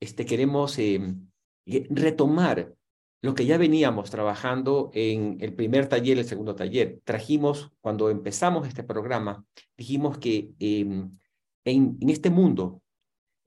este, queremos em, retomar lo que ya veníamos trabajando en el primer taller, el segundo taller. Trajimos, cuando empezamos este programa, dijimos que em, en, en, este mundo,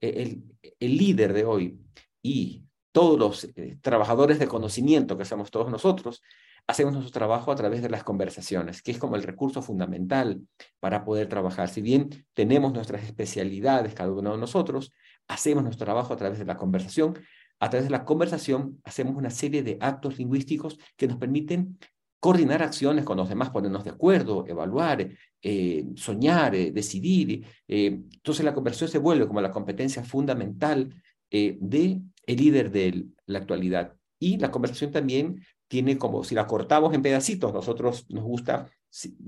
e, el, el, líder de hoy y todos los eh, trabajadores de conocimiento que somos todos nosotros, hacemos nuestro trabajo a través de las conversaciones, que es como el recurso fundamental para poder trabajar. Si bien tenemos nuestras especialidades cada uno de nosotros, hacemos nuestro trabajo a través de la conversación. A través de la conversación hacemos una serie de actos lingüísticos que nos permiten coordinar acciones con los demás, ponernos de acuerdo, evaluar, eh, soñar, eh, decidir. Eh, entonces la conversación se vuelve como la competencia fundamental de el líder de la actualidad. Y la conversación también tiene como, si la cortamos en pedacitos, nosotros nos gusta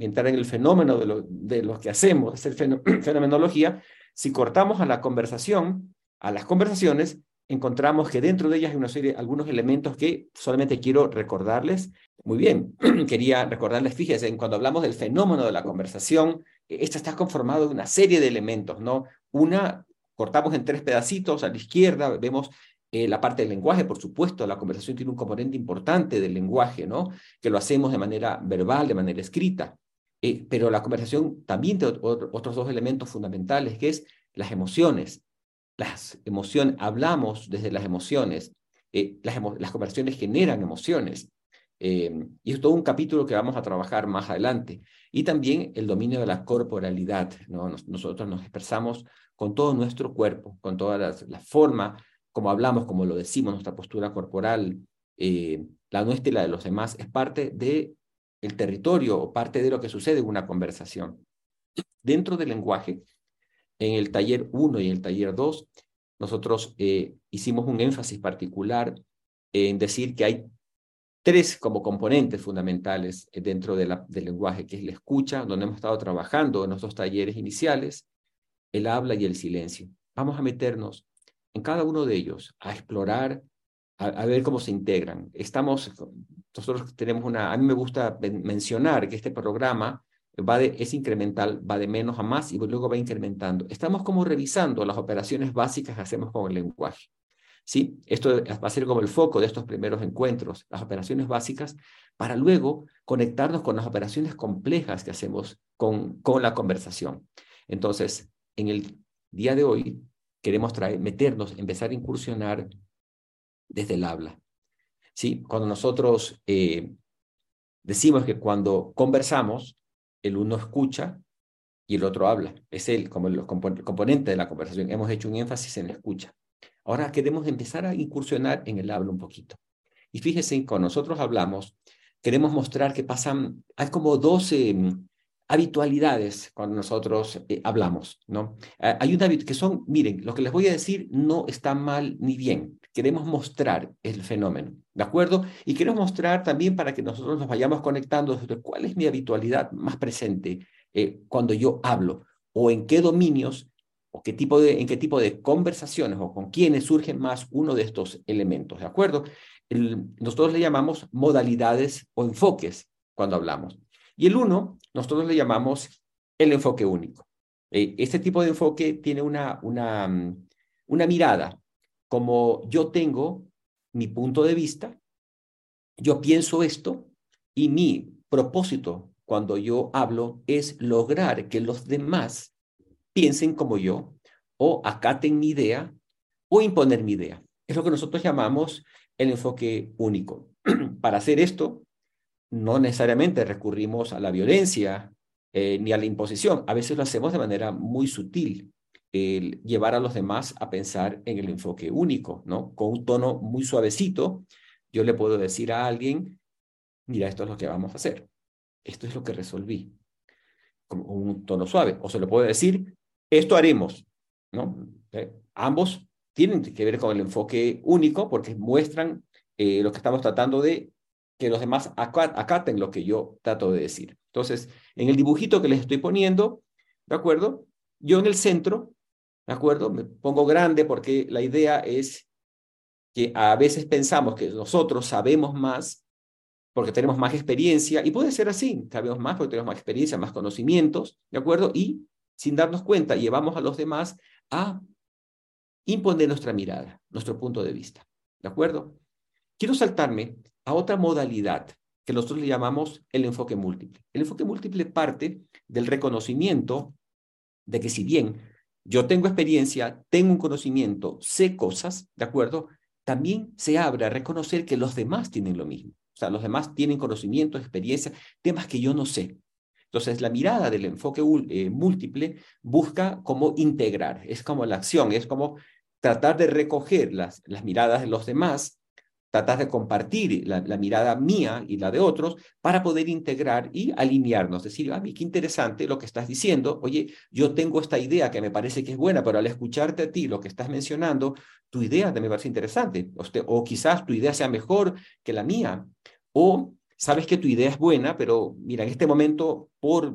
entrar en el fenómeno de lo, de lo que hacemos, hacer fenomenología, si cortamos a la conversación, a las conversaciones, encontramos que dentro de ellas hay una serie, algunos elementos que solamente quiero recordarles. Muy bien, quería recordarles, fíjense, cuando hablamos del fenómeno de la conversación, esta está conformado de una serie de elementos, ¿no? Una, cortamos en tres pedacitos, a la izquierda vemos eh, la parte del lenguaje, por supuesto, la conversación tiene un componente importante del lenguaje, ¿no? Que lo hacemos de manera verbal, de manera escrita. Eh, pero la conversación también tiene otros dos elementos fundamentales, que es las emociones. Las emociones, hablamos desde las emociones. Eh, las, conversaciones generan emociones. y es todo un capítulo que vamos a trabajar más adelante. Y también el dominio de la corporalidad. ¿no? nosotros nos expresamos con todo nuestro cuerpo, con toda la, la forma como hablamos, como lo decimos, nuestra postura corporal, eh, la nuestra y la de los demás, es parte del el territorio o parte de lo que sucede en una conversación. Dentro del lenguaje, en el taller 1 y el taller 2, nosotros eh, hicimos un énfasis particular en decir que hay tres como componentes fundamentales dentro de la, del lenguaje, que es la escucha, donde hemos estado trabajando en nuestros talleres iniciales, el habla y el silencio. Vamos a meternos en cada uno de ellos, a explorar, a, ver cómo se integran. Estamos, nosotros tenemos una, a mí me gusta mencionar que este programa va de, es incremental, va de menos a más y luego va incrementando. Estamos como revisando las operaciones básicas que hacemos con el lenguaje. ¿Sí? Esto va a ser como el foco de estos primeros encuentros, las operaciones básicas, para luego conectarnos con las operaciones complejas que hacemos con, con la conversación. Entonces, en el día de hoy queremos traer, meternos, empezar a incursionar desde el habla. ¿Sí? Cuando nosotros eh, decimos que cuando conversamos, el uno escucha y el otro habla. Es él como el componente de la conversación. Hemos hecho un énfasis en la escucha. Ahora queremos empezar a incursionar en el habla un poquito. Y fíjense, cuando nosotros hablamos, queremos mostrar que pasan, hay como 12 habitualidades cuando nosotros eh, hablamos, ¿no? hay una que son, miren, lo que les voy a decir no está mal ni bien. Queremos mostrar el fenómeno, ¿de acuerdo? Y queremos mostrar también para que nosotros nos vayamos conectando sobre cuál es mi habitualidad más presente eh, cuando yo hablo o en qué dominios o qué tipo de, en qué tipo de conversaciones o con quiénes surgen más uno de estos elementos, ¿de acuerdo? nosotros le llamamos modalidades o enfoques cuando hablamos. Y el uno, nosotros le llamamos el enfoque único. Eh, este tipo de enfoque tiene una, una, mm, una mirada, como yo tengo mi punto de vista, yo pienso esto y mi propósito cuando yo hablo es lograr que los demás piensen como yo o acaten mi idea o imponer mi idea. Es lo que nosotros llamamos el enfoque único. Para hacer esto, no necesariamente recurrimos a la violencia eh, ni a la imposición. A veces lo hacemos de manera muy sutil, el llevar a los demás a pensar en el enfoque único, ¿no? Con un tono muy suavecito, yo le puedo decir a alguien, mira, esto es lo que vamos a hacer, esto es lo que resolví, con un tono suave. O se lo puedo decir, esto haremos, ¿no? Eh, ambos tienen que ver con el enfoque único porque muestran eh, lo que estamos tratando de que los demás acaten lo que yo trato de decir. Entonces, en el dibujito que les estoy poniendo, ¿de acuerdo? Yo en el centro, ¿de acuerdo? Me pongo grande porque la idea es que a veces pensamos que nosotros sabemos más porque tenemos más experiencia, y puede ser así, sabemos más porque tenemos más experiencia, más conocimientos, ¿de acuerdo? Y sin darnos cuenta, llevamos a los demás a imponer nuestra mirada, nuestro punto de vista. ¿De acuerdo? Quiero saltarme a otra modalidad que nosotros le llamamos el enfoque múltiple. El enfoque múltiple parte del reconocimiento de que si bien yo tengo experiencia, tengo un conocimiento, sé cosas, ¿de acuerdo? También se abre a reconocer que los demás tienen lo mismo. O sea, los demás tienen conocimiento, experiencia, temas que yo no sé. Entonces, la mirada del enfoque eh, múltiple busca cómo integrar, es como la acción, es como tratar de recoger las, las miradas de los demás tratar de compartir la, mirada mía y la de otros para poder integrar y alinearnos. Decir, a mí qué interesante lo que estás diciendo. Oye, yo tengo esta idea que me parece que es buena, pero al escucharte a ti lo que estás mencionando, tu idea me parece interesante. O, o quizás tu idea sea mejor que la mía. O sabes que tu idea es buena, pero mira, en este momento, por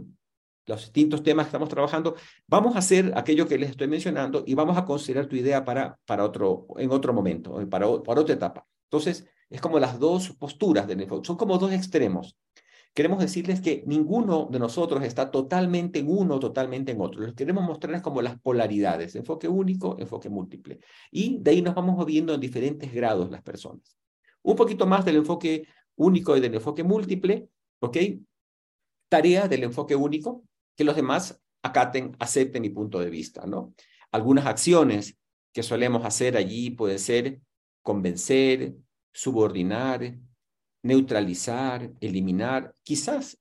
los distintos temas que estamos trabajando, vamos a hacer aquello que les estoy mencionando y vamos a considerar tu idea para, para otro, en otro momento, para, para otra etapa. Entonces, es como las dos posturas del enfoque, son como dos extremos. Queremos decirles que ninguno de nosotros está totalmente en uno, totalmente en otro. Que queremos mostrarles como las polaridades, enfoque único, enfoque múltiple. Y de ahí nos vamos moviendo en diferentes grados las personas. Un poquito más del enfoque único y del enfoque múltiple, ¿ok? Tarea del enfoque único, que los demás acaten, acepten mi punto de vista, ¿no? Algunas acciones que solemos hacer allí pueden ser convencer, subordinar, neutralizar, eliminar, quizás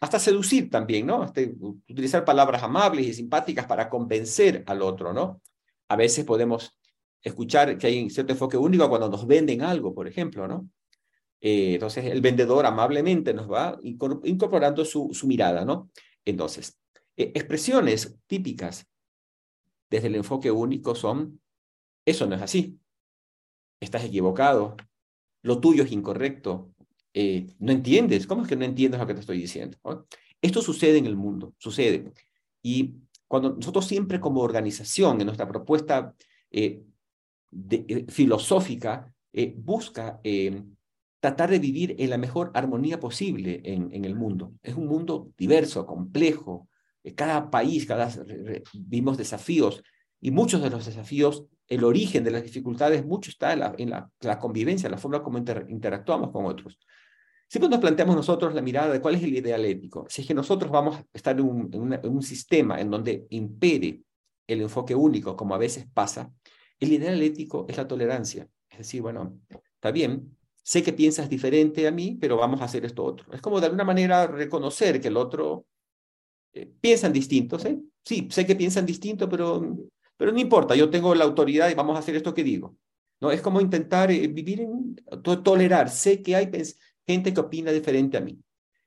hasta seducir también, ¿no? Este, utilizar palabras amables y simpáticas para convencer al otro, ¿no? A veces podemos escuchar que hay un cierto enfoque único cuando nos venden algo, por ejemplo, ¿no? Eh, entonces, el vendedor amablemente nos va incorporando su, su mirada, ¿no? Entonces, eh, expresiones típicas desde el enfoque único son, eso no es así, estás equivocado, lo tuyo es incorrecto, eh, no entiendes, ¿cómo es que no entiendes lo que te estoy diciendo? Esto sucede en el mundo, sucede. Y cuando nosotros siempre como organización, en nuestra propuesta eh, eh, filosófica, busca tratar de vivir en la mejor armonía posible en, en el mundo. Es un mundo diverso, complejo. Cada país, cada vimos desafíos y muchos de los desafíos el origen de las dificultades mucho está en la, en la, convivencia, la forma como interactuamos con otros. Siempre nos planteamos nosotros la mirada de cuál es el ideal ético. Si es que nosotros vamos a estar en un, en un sistema en donde impere el enfoque único, como a veces pasa, el ideal ético es la tolerancia. Es decir, bueno, está bien, sé que piensas diferente a mí, pero vamos a hacer esto otro. Es como de alguna manera reconocer que el otro eh, piensan distintos. Sí, sé que piensan distinto, pero pero no importa, yo tengo la autoridad y vamos a hacer esto que digo. ¿no? Es como intentar eh, vivir en, tolerar. Sé que hay gente que opina diferente a mí.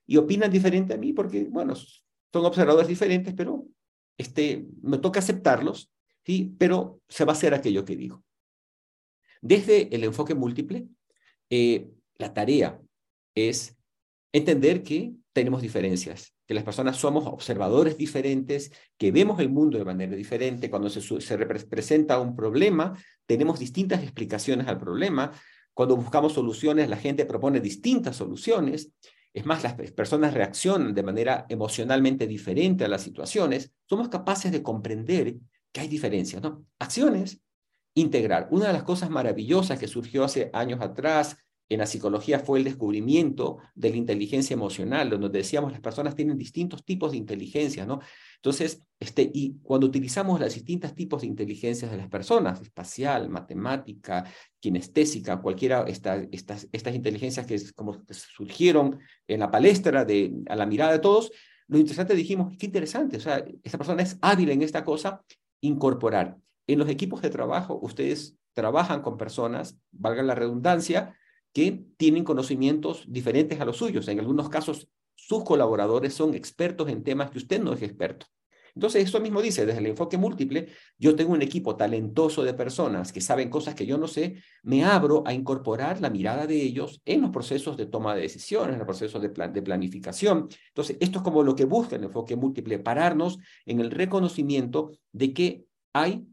Y opinan diferente a mí porque, bueno, son observadores diferentes, pero este, me toca aceptarlos, ¿sí? pero se va a hacer aquello que digo. Desde el enfoque múltiple, eh, la tarea es entender que tenemos diferencias, que las personas somos observadores diferentes, que vemos el mundo de manera diferente. Cuando se, se presenta un problema, tenemos distintas explicaciones al problema. Cuando buscamos soluciones, la gente propone distintas soluciones. Es más, las personas reaccionan de manera emocionalmente diferente a las situaciones. Somos capaces de comprender que hay diferencias, ¿no? Acciones, integrar. Una de las cosas maravillosas que surgió hace años atrás en la psicología fue el descubrimiento de la inteligencia emocional, donde decíamos las personas tienen distintos tipos de inteligencia, ¿no? Entonces, este, y cuando utilizamos los distintos tipos de inteligencias de las personas, espacial, matemática, kinestésica, cualquiera, esta, estas, estas inteligencias que como surgieron en la palestra de, a la mirada de todos, lo interesante dijimos, qué interesante, o sea, esta persona es hábil en esta cosa, incorporar. En los equipos de trabajo, ustedes trabajan con personas, valga la redundancia, que tienen conocimientos diferentes a los suyos. En algunos casos, sus colaboradores son expertos en temas que usted no es experto. Entonces, eso mismo dice, desde el enfoque múltiple, yo tengo un equipo talentoso de personas que saben cosas que yo no sé, me abro a incorporar la mirada de ellos en los procesos de toma de decisiones, en los procesos de, planificación. Entonces, esto es como lo que busca el enfoque múltiple, pararnos en el reconocimiento de que hay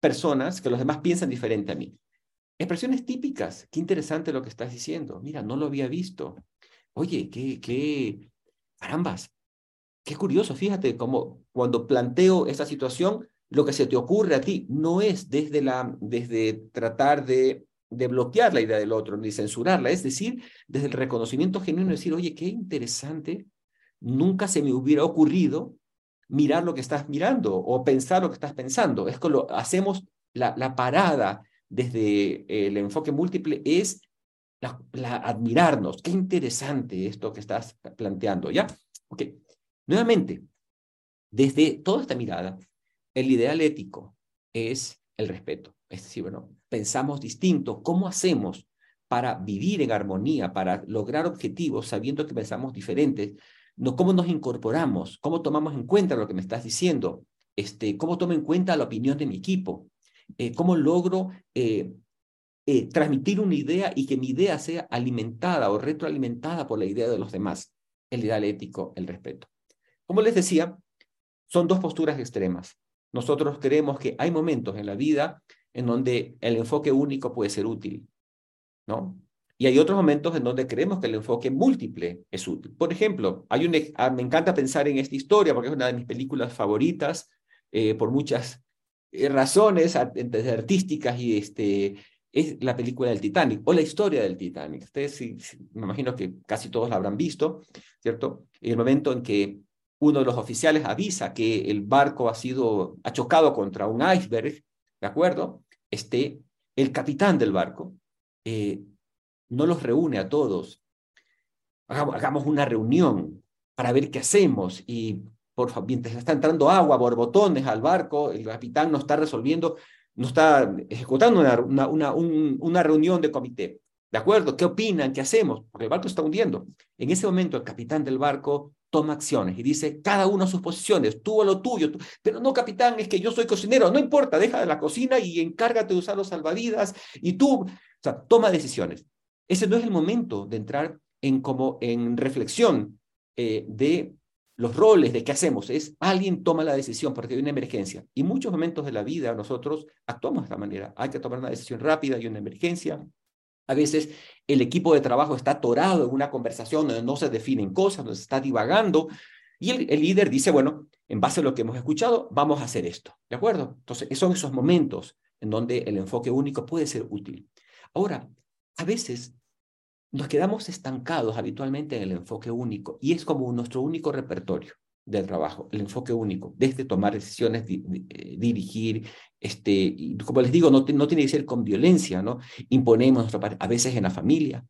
personas que los demás piensan diferente a mí. Expresiones típicas. Qué interesante lo que estás diciendo. Mira, no lo había visto. Oye, qué, qué, carambas. Qué curioso. Fíjate cómo cuando planteo esta situación, lo que se te ocurre a ti no es desde, la, desde tratar de, de bloquear la idea del otro ni censurarla, es decir, desde el reconocimiento genuino, decir, oye, qué interesante, nunca se me hubiera ocurrido mirar lo que estás mirando o pensar lo que estás pensando. Es que lo hacemos la, la parada desde el enfoque múltiple es admirarnos. Qué interesante esto que estás planteando, ¿ya? Ok. Nuevamente, desde toda esta mirada, el ideal ético es el respeto. Es decir, bueno, pensamos distinto. ¿Cómo hacemos para vivir en armonía, para lograr objetivos sabiendo que pensamos diferentes? ¿Cómo nos incorporamos? ¿Cómo tomamos en cuenta lo que me estás diciendo? Este, ¿Cómo tomo en cuenta la opinión de mi equipo? Eh, ¿Cómo logro eh, eh, transmitir una idea y que mi idea sea alimentada o retroalimentada por la idea de los demás? El ideal ético, el respeto. Como les decía, son dos posturas extremas. Nosotros creemos que hay momentos en la vida en donde el enfoque único puede ser útil, ¿no? Y hay otros momentos en donde creemos que el enfoque múltiple es útil. Por ejemplo, hay un, ah, me encanta pensar en esta historia porque es una de mis películas favoritas eh, por muchas eh, razones artísticas y este, es la película del Titanic o la historia del Titanic. Ustedes me imagino que casi todos la habrán visto, ¿cierto? El momento en que uno de los oficiales avisa que el barco ha sido, ha chocado contra un iceberg, ¿de acuerdo? Este, el capitán del barco eh, no los reúne a todos. Hagamos, una reunión para ver qué hacemos y por mientras está entrando agua, borbotones al barco, el capitán no está resolviendo, no está ejecutando una, una, una reunión de comité. ¿De acuerdo? ¿Qué opinan? ¿Qué hacemos? Porque el barco está hundiendo. En ese momento el capitán del barco toma acciones y dice cada uno a sus posiciones, tú a lo tuyo, pero no capitán, es que yo soy cocinero, no importa, deja de la cocina y encárgate de usar los salvavidas y tú, o sea, toma decisiones. Ese no es el momento de entrar en como en reflexión eh, de los roles, de qué hacemos, es alguien toma la decisión porque hay una emergencia. Y muchos momentos de la vida nosotros actuamos de esta manera. Hay que tomar una decisión rápida, hay una emergencia, a veces el equipo de trabajo está atorado en una conversación donde no se definen cosas, donde se está divagando, y el, líder dice, bueno, en base a lo que hemos escuchado, vamos a hacer esto, ¿de acuerdo? Entonces, son esos momentos en donde el enfoque único puede ser útil. Ahora, a veces nos quedamos estancados habitualmente en el enfoque único y es como nuestro único repertorio del trabajo, el enfoque único, desde tomar decisiones, eh, dirigir, este, como les digo, no, no, tiene que ser con violencia, ¿no? Imponemos a veces en la familia,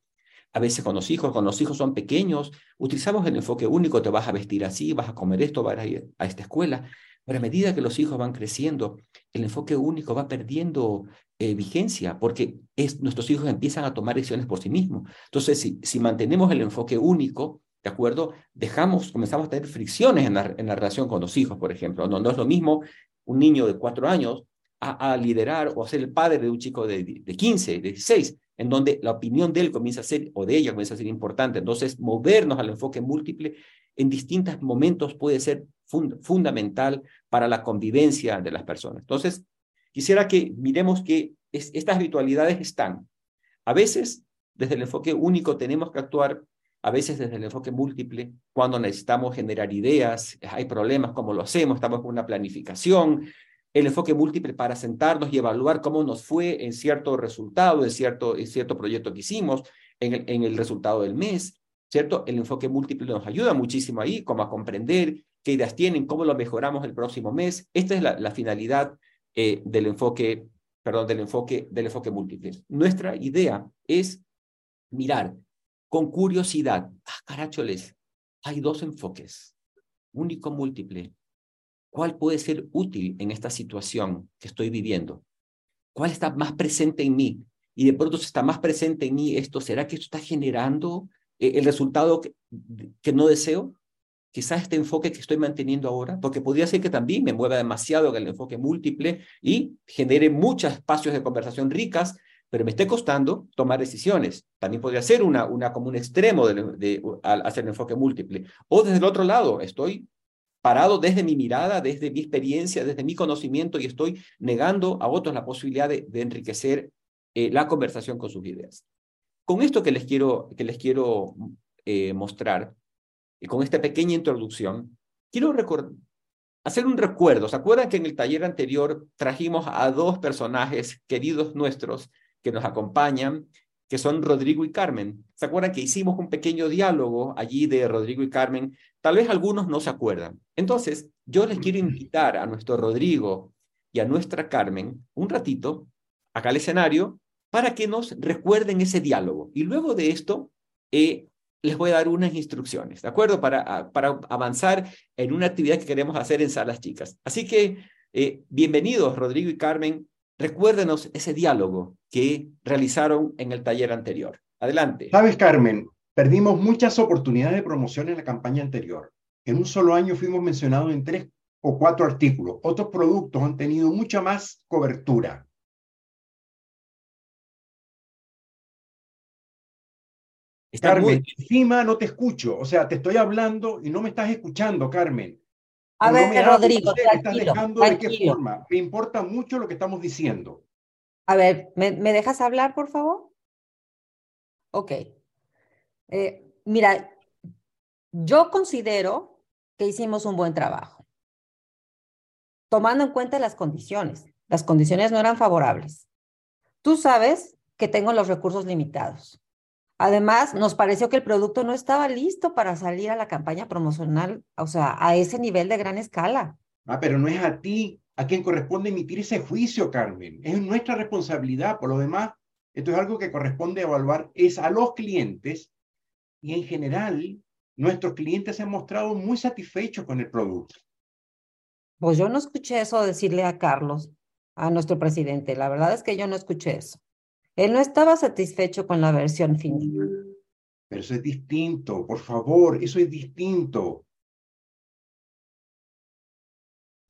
a veces con los hijos, cuando los hijos son pequeños, utilizamos el enfoque único, te vas a vestir así, vas a comer esto, vas a ir a esta escuela, pero a medida que los hijos van creciendo, el enfoque único va perdiendo eh, vigencia, porque es, nuestros hijos empiezan a tomar decisiones por sí mismos. Entonces, si, si mantenemos el enfoque único, ¿de acuerdo? Dejamos, comenzamos a tener fricciones en la, en la relación con los hijos, por ejemplo. No, no es lo mismo un niño de cuatro años a, liderar o a ser el padre de un chico de, de 15, de 16, en donde la opinión de él comienza a ser, o de ella comienza a ser importante. Entonces, movernos al enfoque múltiple en distintos momentos puede ser fund fundamental para la convivencia de las personas. Entonces, quisiera que miremos que es, estas habitualidades están. A veces, desde el enfoque único, tenemos que actuar a veces desde el enfoque múltiple, cuando necesitamos generar ideas, hay problemas, ¿cómo lo hacemos? Estamos con una planificación, el enfoque múltiple para sentarnos y evaluar cómo nos fue en cierto resultado, en cierto, en cierto proyecto que hicimos, en el, en el resultado del mes, ¿cierto? El enfoque múltiple nos ayuda muchísimo ahí, como a comprender qué ideas tienen, cómo lo mejoramos el próximo mes. Esta es la finalidad eh, del enfoque, perdón, del enfoque, del enfoque múltiple. Nuestra idea es mirar con curiosidad. Ah, caracholes, hay dos enfoques, único, múltiple. ¿Cuál puede ser útil en esta situación que estoy viviendo? ¿Cuál está más presente en mí? Y de pronto si está más presente en mí esto, ¿será que esto está generando eh, el resultado que, que no deseo? Quizás este enfoque que estoy manteniendo ahora, porque podría ser que también me mueva demasiado en el enfoque múltiple y genere muchos espacios de conversación ricas, pero me esté costando tomar decisiones. También podría ser una, como un extremo de, de, hacer enfoque múltiple. O desde el otro lado, estoy parado desde mi mirada, desde mi experiencia, desde mi conocimiento y estoy negando a otros la posibilidad de, enriquecer eh, la conversación con sus ideas. Con esto que les quiero, que les quiero eh, mostrar, y con esta pequeña introducción, quiero hacer un recuerdo. ¿Se acuerdan que en el taller anterior trajimos a dos personajes queridos nuestros que nos acompañan, que son Rodrigo y Carmen? ¿Se acuerdan que hicimos un pequeño diálogo allí de Rodrigo y Carmen? Tal vez algunos no se acuerdan. Entonces, yo les quiero invitar a nuestro Rodrigo y a nuestra Carmen un ratito acá al escenario para que nos recuerden ese diálogo. Y luego de esto, eh, les voy a dar unas instrucciones, ¿de acuerdo? Para, para avanzar en una actividad que queremos hacer en Salas Chicas. Así que, eh, bienvenidos, Rodrigo y Carmen. Recuérdenos ese diálogo que realizaron en el taller anterior. Adelante. Sabes, Carmen, perdimos muchas oportunidades de promoción en la campaña anterior. En un solo año fuimos mencionados en tres o cuatro artículos. Otros productos han tenido mucha más cobertura. Carmen, encima no te escucho, o sea, te estoy hablando y no me estás escuchando, Carmen. A ver, Rodrigo, ¿De qué forma? Me importa mucho lo que estamos diciendo. A ver, ¿me, dejas hablar, por favor? Ok. Eh, mira, yo considero que hicimos un buen trabajo, tomando en cuenta las condiciones. Las condiciones no eran favorables. Tú sabes que tengo los recursos limitados. Además, nos pareció que el producto no estaba listo para salir a la campaña promocional, o sea, a ese nivel de gran escala. Ah, pero no es a ti a quien corresponde emitir ese juicio, Carmen. Es nuestra responsabilidad. Por lo demás, esto es algo que corresponde evaluar es a los clientes y en general nuestros clientes se han mostrado muy satisfechos con el producto. Pues yo no escuché eso decirle a Carlos, a nuestro presidente. La verdad es que yo no escuché eso. Él no estaba satisfecho con la versión final. Pero eso es distinto, por favor, eso es distinto.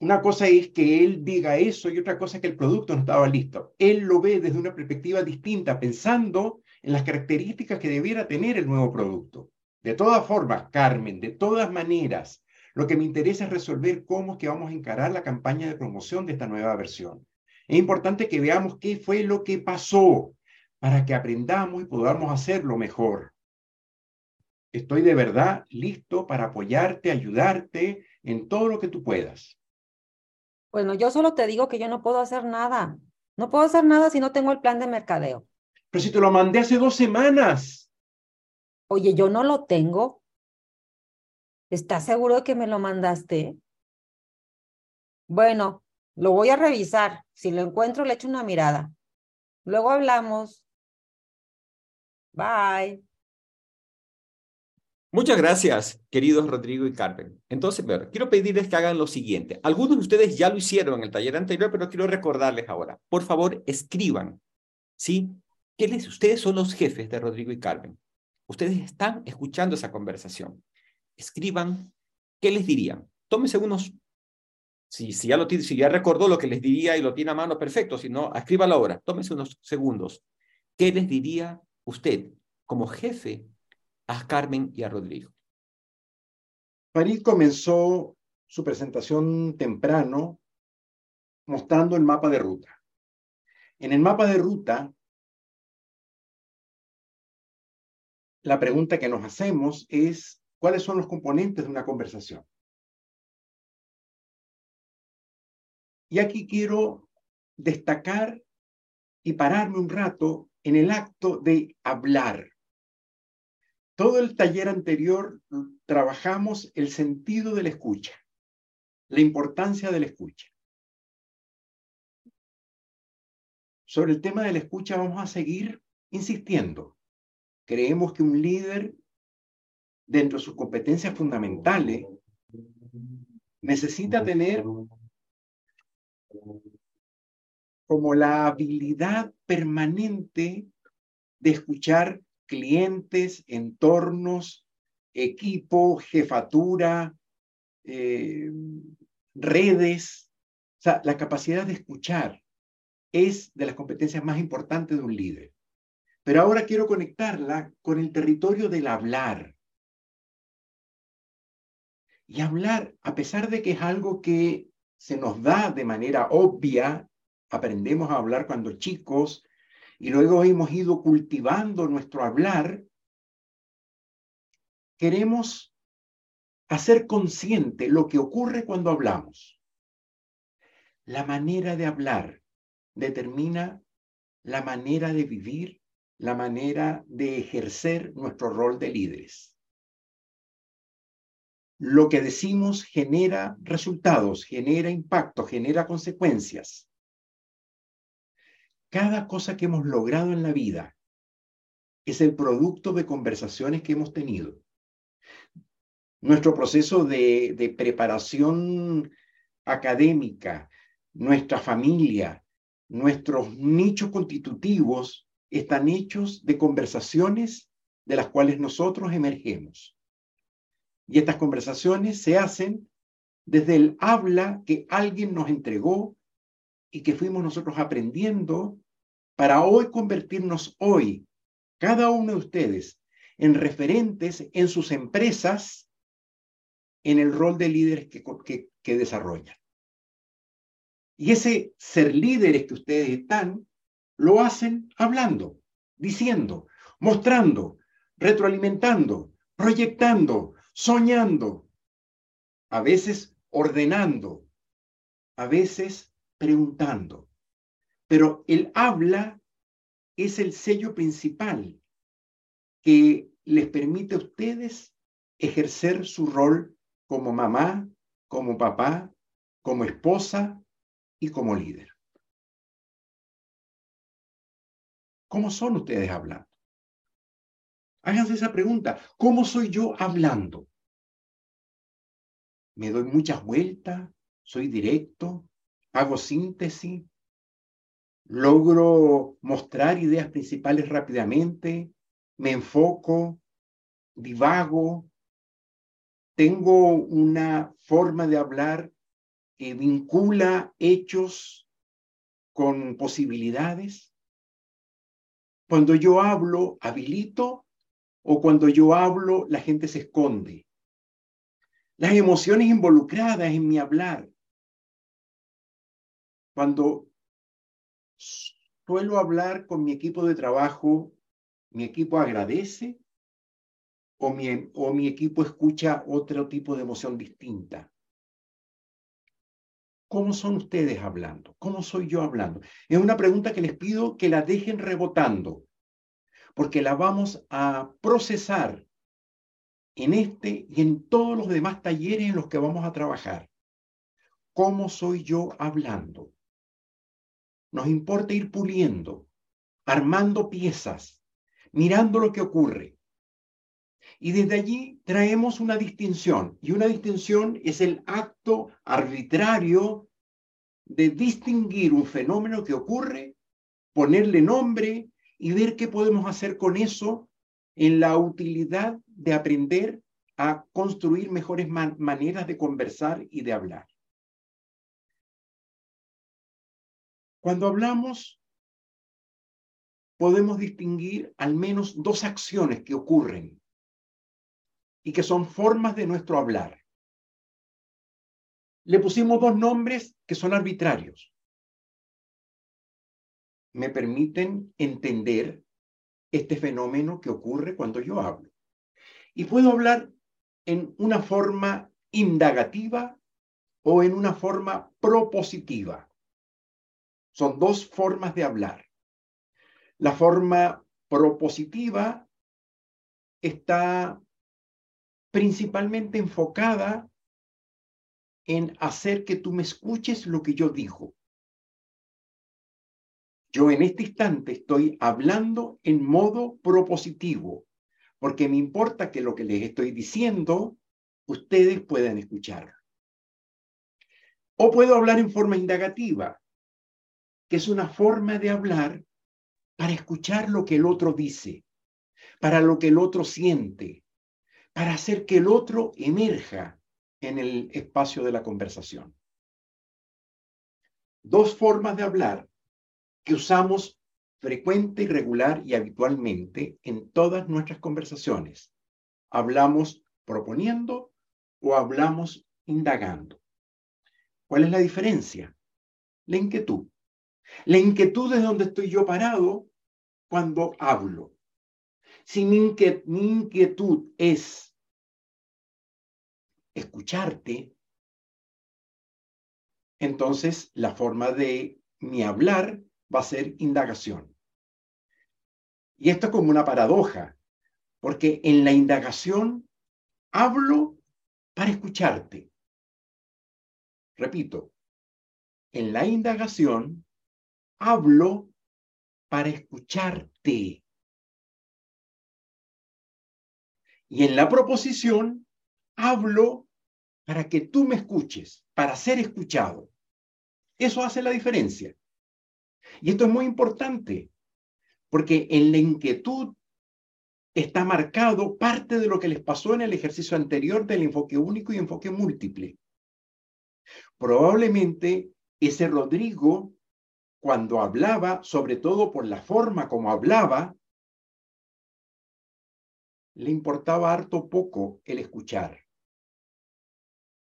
Una cosa es que él diga eso y otra cosa es que el producto no estaba listo. Él lo ve desde una perspectiva distinta, pensando en las características que debiera tener el nuevo producto. De todas formas, Carmen, de todas maneras, lo que me interesa es resolver cómo es que vamos a encarar la campaña de promoción de esta nueva versión. Es importante que veamos qué fue lo que pasó para que aprendamos y podamos hacerlo mejor. Estoy de verdad listo para apoyarte, ayudarte en todo lo que tú puedas. Bueno, yo solo te digo que yo no puedo hacer nada. No puedo hacer nada si no tengo el plan de mercadeo. Pero si te lo mandé hace dos semanas. Oye, yo no lo tengo. ¿Estás seguro de que me lo mandaste? Bueno, lo voy a revisar. Si lo encuentro, le echo una mirada. Luego hablamos. Bye. Muchas gracias, queridos Rodrigo y Carmen. Entonces, quiero pedirles que hagan lo siguiente. Algunos de ustedes ya lo hicieron en el taller anterior, pero quiero recordarles ahora. Por favor, escriban, ¿sí? ¿Qué les, ustedes son los jefes de Rodrigo y Carmen. Ustedes están escuchando esa conversación. Escriban, ¿qué les dirían? Tómense unos si, si, ya lo si ya recordó lo que les diría y lo tiene a mano, perfecto. Si no, escríbalo ahora. Tómese unos segundos. ¿Qué les diría usted como jefe a Carmen y a Rodrigo? Farid comenzó su presentación temprano mostrando el mapa de ruta. En el mapa de ruta, la pregunta que nos hacemos es, ¿cuáles son los componentes de una conversación? Y aquí quiero destacar y pararme un rato en el acto de hablar. Todo el taller anterior trabajamos el sentido de la escucha, la importancia de la escucha. Sobre el tema de la escucha vamos a seguir insistiendo. Creemos que un líder, dentro de sus competencias fundamentales, necesita tener como la habilidad permanente de escuchar clientes, entornos, equipo, jefatura, eh, redes. O sea, la capacidad de escuchar es de las competencias más importantes de un líder. Pero ahora quiero conectarla con el territorio del hablar. Y hablar, a pesar de que es algo que se nos da de manera obvia, aprendemos a hablar cuando chicos y luego hemos ido cultivando nuestro hablar, queremos hacer consciente lo que ocurre cuando hablamos. La manera de hablar determina la manera de vivir, la manera de ejercer nuestro rol de líderes. Lo que decimos genera resultados, genera impacto, genera consecuencias. Cada cosa que hemos logrado en la vida es el producto de conversaciones que hemos tenido. Nuestro proceso de, preparación académica, nuestra familia, nuestros nichos constitutivos están hechos de conversaciones de las cuales nosotros emergemos. Y estas conversaciones se hacen desde el habla que alguien nos entregó y que fuimos nosotros aprendiendo para hoy convertirnos hoy, cada uno de ustedes, en referentes en sus empresas en el rol de líderes que, que, desarrollan. Y ese ser líderes que ustedes están, lo hacen hablando, diciendo, mostrando, retroalimentando, proyectando, soñando, a veces ordenando, a veces preguntando. Pero el habla es el sello principal que les permite a ustedes ejercer su rol como mamá, como papá, como esposa, y como líder. ¿Cómo son ustedes hablando? Háganse esa pregunta. ¿Cómo soy yo hablando? ¿Me doy muchas vueltas? ¿Soy directo? ¿Hago síntesis? ¿Logro mostrar ideas principales rápidamente? ¿Me enfoco? ¿Divago? ¿Tengo una forma de hablar que vincula hechos con posibilidades. Cuando yo hablo, habilito o cuando yo hablo, la gente se esconde. Las emociones involucradas en mi hablar. Cuando suelo hablar con mi equipo de trabajo, mi equipo agradece o mi, o mi equipo escucha otro tipo de emoción distinta. ¿Cómo son ustedes hablando? ¿Cómo soy yo hablando? Es una pregunta que les pido que la dejen rebotando, porque la vamos a procesar en este y en todos los demás talleres en los que vamos a trabajar. ¿Cómo soy yo hablando? Nos importa ir puliendo, armando piezas, mirando lo que ocurre. Y desde allí traemos una distinción, y una distinción es el acto arbitrario de distinguir un fenómeno que ocurre, ponerle nombre y ver qué podemos hacer con eso en la utilidad de aprender a construir mejores maneras de conversar y de hablar. Cuando hablamos, podemos distinguir al menos dos acciones que ocurren y que son formas de nuestro hablar. Le pusimos dos nombres que son arbitrarios. Me permiten entender este fenómeno que ocurre cuando yo hablo. Y puedo hablar en una forma indagativa o en una forma propositiva. Son dos formas de hablar. La forma propositiva está principalmente enfocada en hacer que tú me escuches lo que yo digo. Yo en este instante estoy hablando en modo propositivo, porque me importa que lo que les estoy diciendo ustedes puedan escuchar. O puedo hablar en forma indagativa, es una forma de hablar para escuchar lo que el otro dice, para lo que el otro siente, para hacer que el otro emerja en el espacio de la conversación. Dos formas de hablar que usamos frecuente y regular y habitualmente en todas nuestras conversaciones. Hablamos proponiendo o hablamos indagando. ¿Cuál es la diferencia? La inquietud. La inquietud es donde estoy yo parado cuando hablo. Si mi, inquietud es escucharte, entonces la forma de mi hablar va a ser indagación. Y esto es como una paradoja, porque en la indagación hablo para escucharte. Repito, en la indagación hablo para escucharte. Y en la proposición hablo para que tú me escuches, para ser escuchado. Eso hace la diferencia. Y esto es muy importante, porque en la inquietud está marcado parte de lo que les pasó en el ejercicio anterior del enfoque único y enfoque múltiple. Probablemente ese Rodrigo, cuando hablaba, sobre todo por la forma como hablaba, le importaba harto poco el escuchar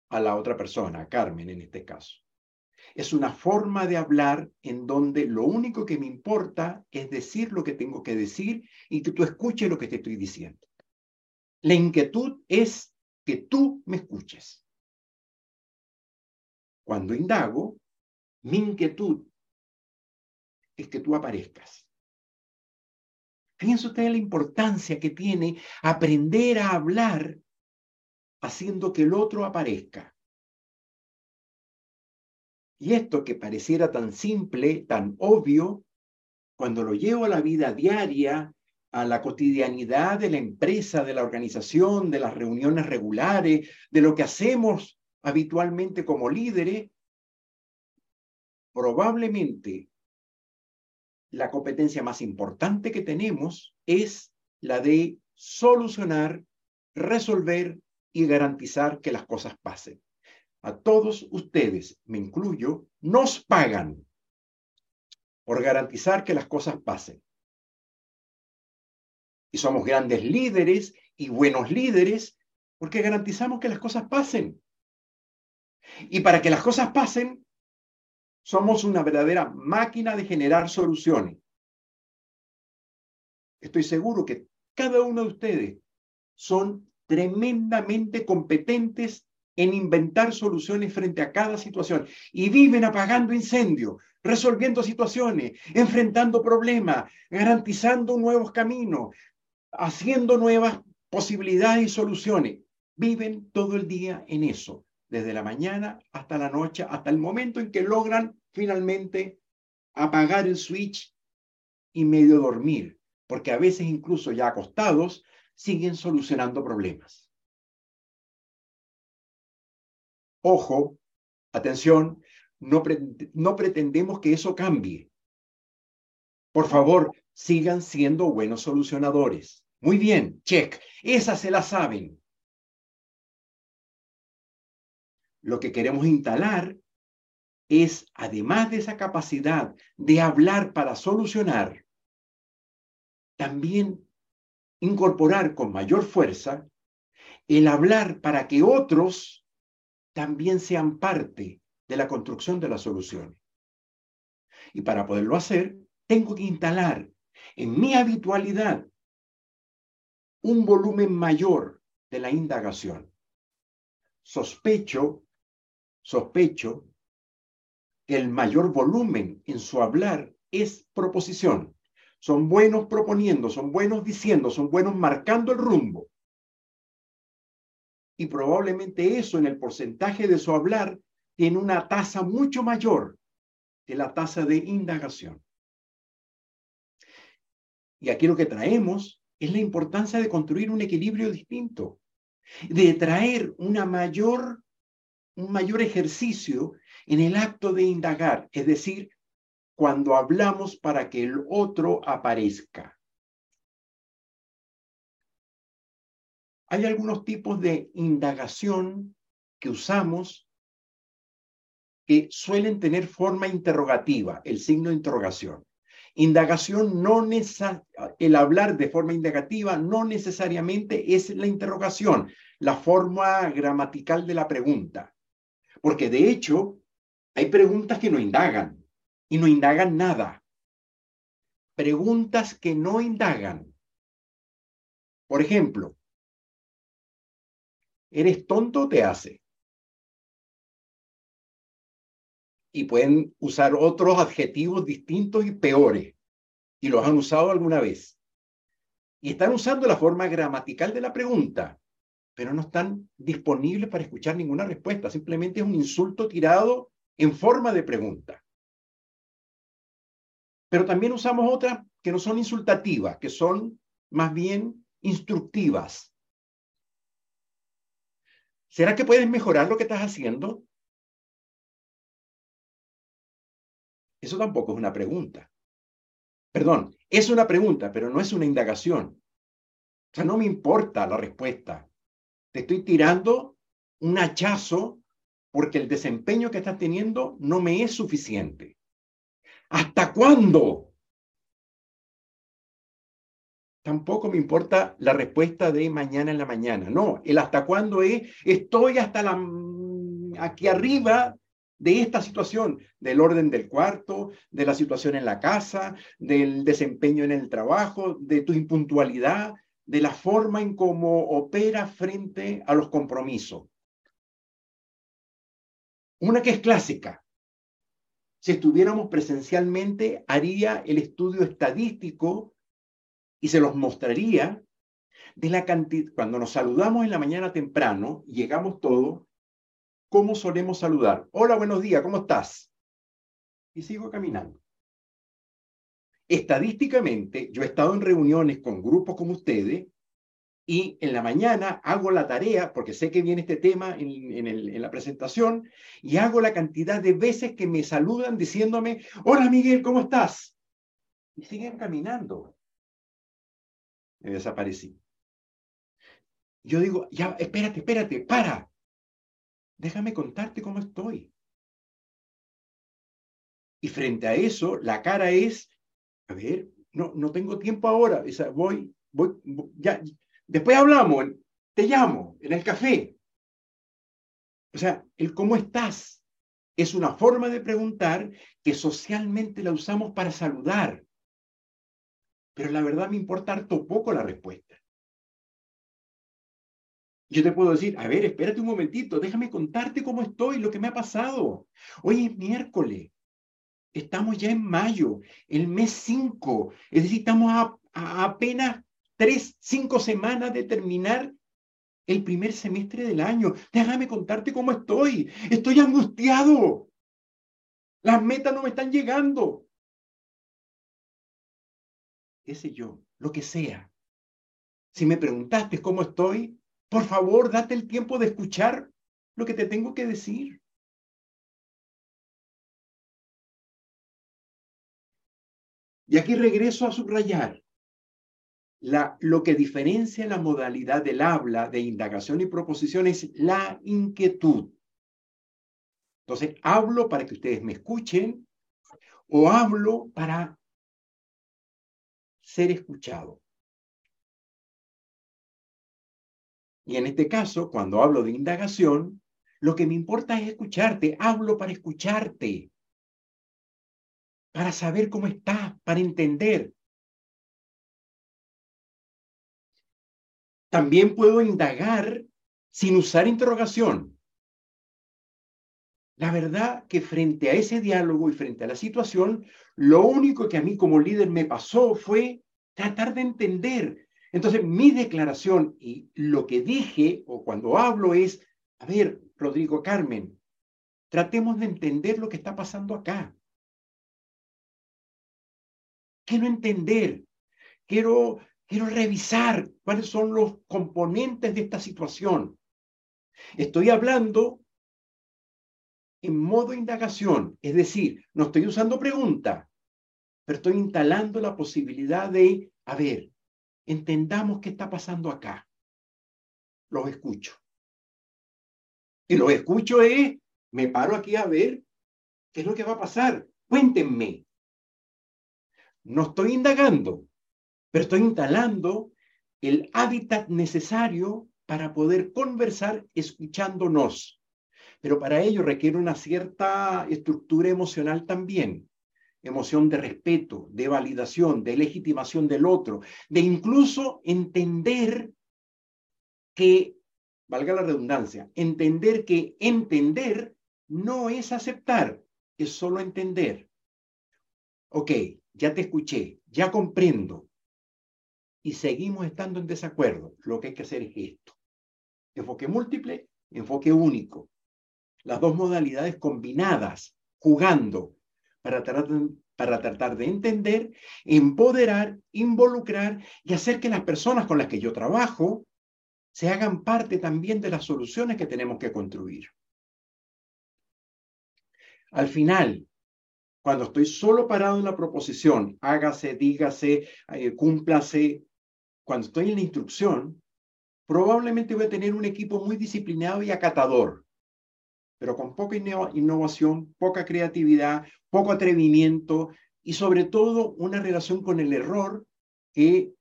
a la otra persona, a Carmen en este caso. Es una forma de hablar en donde lo único que me importa es decir lo que tengo que decir y que tú escuches lo que te estoy diciendo. La inquietud es que tú me escuches. Cuando indago, mi inquietud es que tú aparezcas. Fíjense ustedes la importancia que tiene aprender a hablar haciendo que el otro aparezca. Y esto que pareciera tan simple, tan obvio, cuando lo llevo a la vida diaria, a la cotidianidad de la empresa, de la organización, de las reuniones regulares, de lo que hacemos habitualmente como líderes, probablemente la competencia más importante que tenemos es la de solucionar, resolver y garantizar que las cosas pasen a todos ustedes, me incluyo, nos pagan por garantizar que las cosas pasen. Y somos grandes líderes y buenos líderes porque garantizamos que las cosas pasen. Y para que las cosas pasen, somos una verdadera máquina de generar soluciones. Estoy seguro que cada uno de ustedes son tremendamente competentes en inventar soluciones frente a cada situación y viven apagando incendios, resolviendo situaciones, enfrentando problemas, garantizando nuevos caminos, haciendo nuevas posibilidades y soluciones. Viven todo el día en eso, desde la mañana hasta la noche, hasta el momento en que logran finalmente apagar el switch y medio dormir, porque a veces incluso ya acostados siguen solucionando problemas. Ojo, atención, no, no pretendemos que eso cambie. Por favor, sigan siendo buenos solucionadores. Muy bien, check. Esa se la saben. Lo que queremos instalar es, además de esa capacidad de hablar para solucionar, también incorporar con mayor fuerza el hablar para que otros también sean parte de la construcción de la solución. Y para poderlo hacer, tengo que instalar en mi habitualidad un volumen mayor de la indagación. Sospecho, sospecho que el mayor volumen en su hablar es proposición. Son buenos proponiendo, son buenos diciendo, son buenos marcando el rumbo y probablemente eso en el porcentaje de su hablar tiene una tasa mucho mayor que la tasa de indagación. Y aquí lo que traemos es la importancia de construir un equilibrio distinto, de traer una mayor, un mayor ejercicio en el acto de indagar, es decir, cuando hablamos para que el otro aparezca. Hay algunos tipos de indagación que usamos que suelen tener forma interrogativa, el signo de interrogación. Indagación no el hablar de forma indagativa no necesariamente es la interrogación, la forma gramatical de la pregunta. Porque de hecho, hay preguntas que no indagan y no indagan nada. Preguntas que no indagan. Por ejemplo, ¿eres tonto o te hace? Y pueden usar otros adjetivos distintos y peores. Y los han usado alguna vez. Y están usando la forma gramatical de la pregunta, pero no están disponibles para escuchar ninguna respuesta. Simplemente es un insulto tirado en forma de pregunta. Pero también usamos otras que no son insultativas, que son más bien instructivas. ¿Será que puedes mejorar lo que estás haciendo? Eso tampoco es una pregunta. Perdón, es una pregunta, pero no es una indagación. O sea, no me importa la respuesta. Te estoy tirando un hachazo porque el desempeño que estás teniendo no me es suficiente. ¿Hasta cuándo? Tampoco me importa la respuesta de mañana en la mañana. No, el hasta cuándo es, estoy hasta la, aquí arriba de esta situación, del orden del cuarto, de la situación en la casa, del desempeño en el trabajo, de tu impuntualidad, de la forma en cómo opera frente a los compromisos. Una que es clásica, si estuviéramos presencialmente, haría el estudio estadístico y se los mostraría de la cantidad, cuando nos saludamos en la mañana temprano, llegamos todos, ¿cómo solemos saludar? Hola, buenos días, ¿cómo estás? Y sigo caminando. Estadísticamente, yo he estado en reuniones con grupos como ustedes y en la mañana hago la tarea, porque sé que viene este tema en, la presentación, y hago la cantidad de veces que me saludan diciéndome, hola Miguel, ¿cómo estás? Y siguen caminando. Me desaparecí. Yo digo, ya, espérate, espérate, para. Déjame contarte cómo estoy. Y frente a eso, la cara es, a ver, no, no tengo tiempo ahora, voy, voy, ya, Después hablamos, te llamo en el café. O sea, el cómo estás es una forma de preguntar que socialmente la usamos para saludar. Pero la verdad me importa harto poco la respuesta. Yo te puedo decir, a ver, espérate un momentito, déjame contarte cómo estoy, lo que me ha pasado. Hoy es miércoles, estamos ya en mayo, el mes 5, es decir, estamos a apenas tres, cinco semanas de terminar el primer semestre del año. Déjame contarte cómo estoy. Estoy angustiado. Las metas no me están llegando. ¿Qué sé yo? Lo que sea. Si me preguntaste cómo estoy, por favor, date el tiempo de escuchar lo que te tengo que decir. Y aquí regreso a subrayar lo que diferencia la modalidad del habla de indagación y proposición es la inquietud. Entonces, hablo para que ustedes me escuchen o hablo para ser escuchado. Y en este caso, cuando hablo de indagación, lo que me importa es escucharte. Hablo para escucharte, para saber cómo estás, para entender. También puedo indagar sin usar interrogación. La verdad que frente a ese diálogo y frente a la situación, lo único que a mí como líder me pasó fue tratar de entender. Entonces, mi declaración y lo que dije o cuando hablo es, a ver, Rodrigo Carmen, tratemos de entender lo que está pasando acá. Quiero entender, quiero Quiero revisar cuáles son los componentes de esta situación. Estoy hablando en modo indagación, es decir, no estoy usando pregunta, pero estoy instalando la posibilidad de, a ver, entendamos qué está pasando acá. Los escucho. Y los escucho es, me paro aquí a ver qué es lo que va a pasar. Cuéntenme. No estoy indagando, pero estoy instalando el hábitat necesario para poder conversar escuchándonos. Pero para ello requiere una cierta estructura emocional también. Emoción de respeto, de validación, de legitimación del otro, de incluso entender que valga la redundancia, entender que entender no es aceptar, es solo entender. Ok, ya te escuché, ya comprendo. Y seguimos estando en desacuerdo. Lo que hay que hacer es esto. Enfoque múltiple, enfoque único. Las dos modalidades combinadas, jugando, para tratar, para tratar de entender, empoderar, involucrar y hacer que las personas con las que yo trabajo se hagan parte también de las soluciones que tenemos que construir. Al final, cuando estoy solo parado en la proposición, hágase, dígase, eh, cúmplase, cuando estoy en la instrucción, probablemente voy a tener un equipo muy disciplinado y acatador, pero con poca innovación, poca creatividad, poco atrevimiento y sobre todo una relación con el error que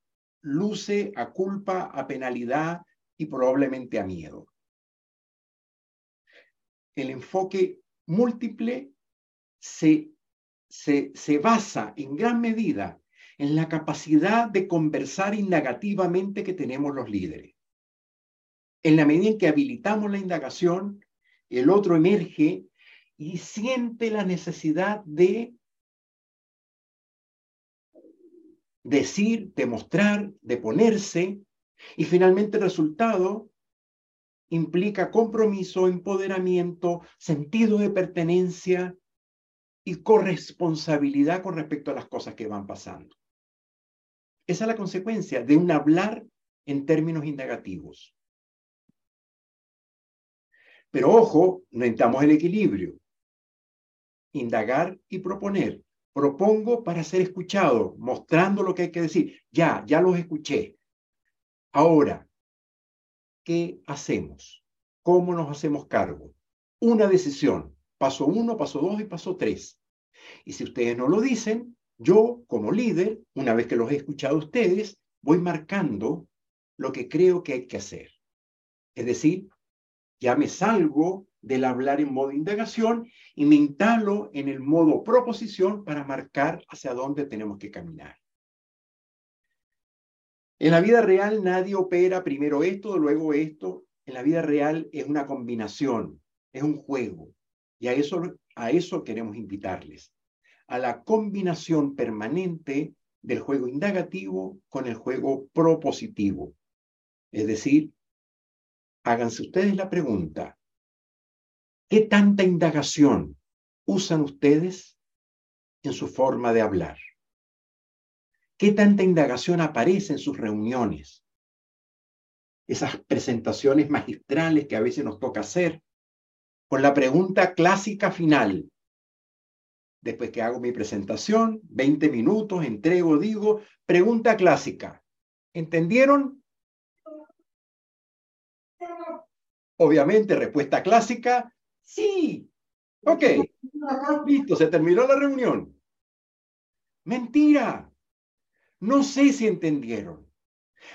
luce a culpa, a penalidad y probablemente a miedo. El enfoque múltiple se, se, se basa en gran medida en la capacidad de conversar indagativamente que tenemos los líderes. En la medida en que habilitamos la indagación, el otro emerge y siente la necesidad de decir, demostrar, de ponerse, y finalmente el resultado implica compromiso, empoderamiento, sentido de pertenencia y corresponsabilidad con respecto a las cosas que van pasando. Esa es la consecuencia de un hablar en términos indagativos. Pero ojo, necesitamos el equilibrio. Indagar y proponer. Propongo para ser escuchado, mostrando lo que hay que decir. Ya, ya los escuché. Ahora, ¿qué hacemos? ¿Cómo nos hacemos cargo? Una decisión. Paso uno, paso dos y paso tres. Y si ustedes no lo dicen, yo como líder, una vez que los he escuchado ustedes, voy marcando lo que creo que hay que hacer. Es decir, ya me salgo del hablar en modo indagación y me instalo en el modo proposición para marcar hacia dónde tenemos que caminar. En la vida real nadie opera primero esto, luego esto. En la vida real es una combinación, es un juego. Y a eso, a eso queremos invitarles, a la combinación permanente del juego indagativo con el juego propositivo. Es decir, háganse ustedes la pregunta, ¿qué tanta indagación usan ustedes en su forma de hablar? ¿Qué tanta indagación aparece en sus reuniones? Esas presentaciones magistrales que a veces nos toca hacer, con la pregunta clásica final. Después que hago mi presentación, 20 minutos, entrego, digo, pregunta clásica. ¿Entendieron? Obviamente, respuesta clásica, sí. Ok, listo, se terminó la reunión. Mentira. No sé si entendieron.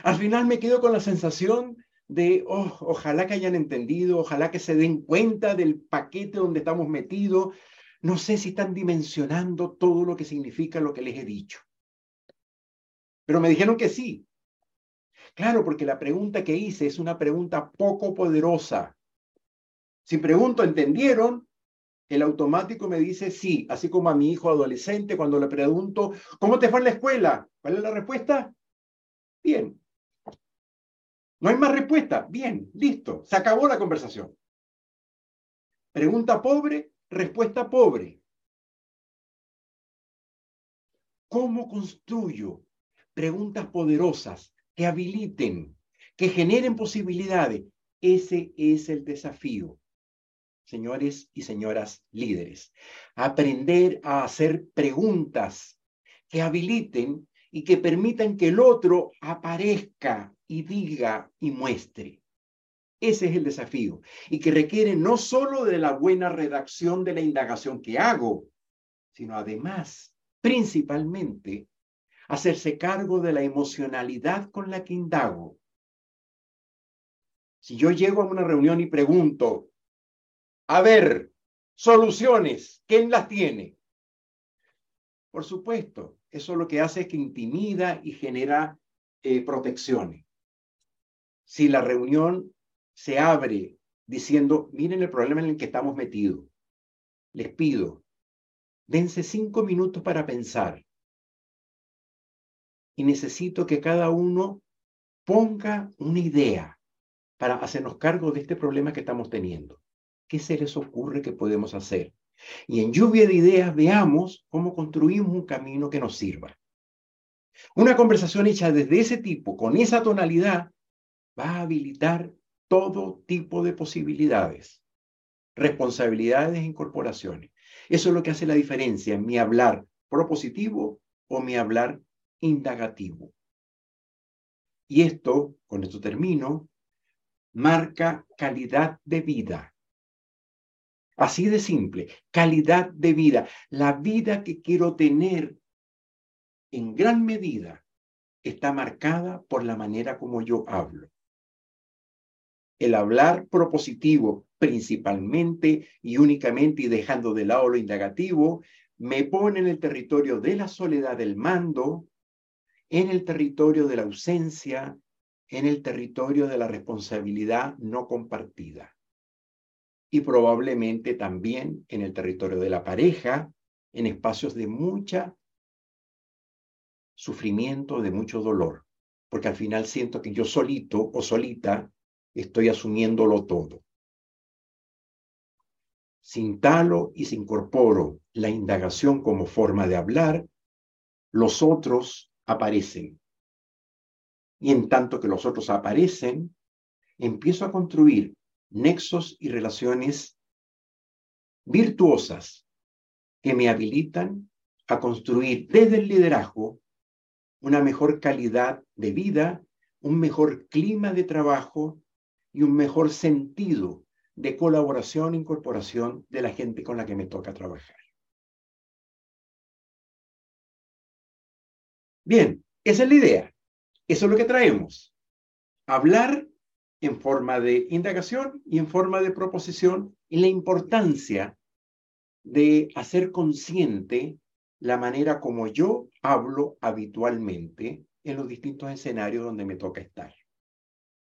Al final me quedo con la sensación de, oh, ojalá que hayan entendido, ojalá que se den cuenta del paquete donde estamos metidos. No sé si están dimensionando todo lo que significa lo que les he dicho. Pero me dijeron que sí. Claro, porque la pregunta que hice es una pregunta poco poderosa. Si pregunto, ¿entendieron? El automático me dice sí, así como a mi hijo adolescente cuando le pregunto, ¿cómo te fue en la escuela? ¿Cuál es la respuesta? Bien. No hay más respuesta. Bien, listo. Se acabó la conversación. Pregunta pobre, respuesta pobre. ¿Cómo construyo preguntas poderosas que habiliten, que generen posibilidades. Ese es el desafío, señores y señoras líderes. Aprender a hacer preguntas que habiliten y que permitan que el otro aparezca y diga y muestre. Ese es el desafío y que requiere no solo de la buena redacción de la indagación que hago, sino además, principalmente, hacerse cargo de la emocionalidad con la que indago. Si yo llego a una reunión y pregunto, a ver, soluciones, ¿quién las tiene? Por supuesto, eso lo que hace es que intimida y genera eh, protecciones. Si la reunión se abre diciendo, miren el problema en el que estamos metidos. Les pido, dense cinco minutos para pensar. Y necesito que cada uno ponga una idea para hacernos cargo de este problema que estamos teniendo. ¿Qué se les ocurre que podemos hacer? Y en lluvia de ideas veamos cómo construimos un camino que nos sirva. Una conversación hecha desde ese tipo, con esa tonalidad, va a habilitar todo tipo de posibilidades, responsabilidades e incorporaciones. Eso es lo que hace la diferencia en mi hablar propositivo o mi hablar indagativo. Y esto, con esto termino, marca calidad de vida. Así de simple, calidad de vida. La vida que quiero tener en gran medida está marcada por la manera como yo hablo. El hablar propositivo principalmente y únicamente y dejando de lado lo indagativo, me pone en el territorio de la soledad del mando, en el territorio de la ausencia, en el territorio de la responsabilidad no compartida. Y probablemente también en el territorio de la pareja, en espacios de mucha sufrimiento, de mucho dolor, porque al final siento que yo solito o solita estoy asumiéndolo todo. Sin talo y sin incorporo la indagación como forma de hablar, los otros aparecen. Y en tanto que los otros aparecen, empiezo a construir nexos y relaciones virtuosas que me habilitan a construir desde el liderazgo una mejor calidad de vida, un mejor clima de trabajo y un mejor sentido de colaboración e incorporación de la gente con la que me toca trabajar. Bien, esa es la idea. Eso es lo que traemos. Hablar en forma de indagación y en forma de proposición y la importancia de hacer consciente la manera como yo hablo habitualmente en los distintos escenarios donde me toca estar.